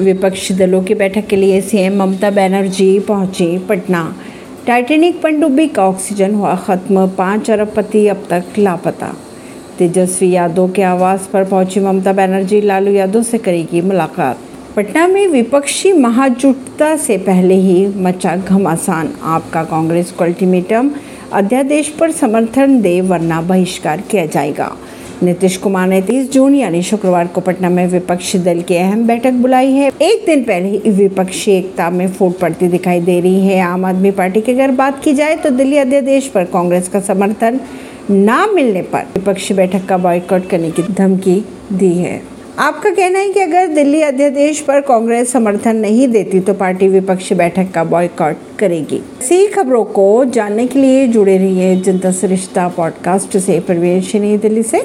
विपक्षी दलों की बैठक के लिए सीएम ममता बनर्जी पहुँची पटना। टाइटेनिक पनडुब्बी का ऑक्सीजन हुआ खत्म, पाँच अरबपति अब तक लापता। तेजस्वी यादव के आवास पर पहुँची ममता बनर्जी, लालू यादव से करेगी मुलाकात। पटना में विपक्षी महाजुटता से पहले ही मचा घमासान। आपका कांग्रेस को अल्टीमेटम अध्यादेश पर समर्थन दे, वरना बहिष्कार किया जाएगा। नीतीश कुमार ने 30 जून यानी शुक्रवार को पटना में विपक्षी दल की अहम बैठक बुलाई है। एक दिन पहले ही विपक्षी एकता में फूट पड़ती दिखाई दे रही है। आम आदमी पार्टी की अगर बात की जाए तो दिल्ली अध्यादेश पर कांग्रेस का समर्थन न मिलने पर विपक्षी बैठक का बॉयकॉट करने की धमकी दी है। आपका कहना है कि अगर दिल्ली अध्यादेश पर कांग्रेस समर्थन नहीं देती तो पार्टी विपक्षी बैठक का बॉयकॉट करेगी। ऐसी खबरों को जानने के लिए जुड़े रहिए जनता सरिश्ता पॉडकास्ट से। प्रवेश दिल्ली से।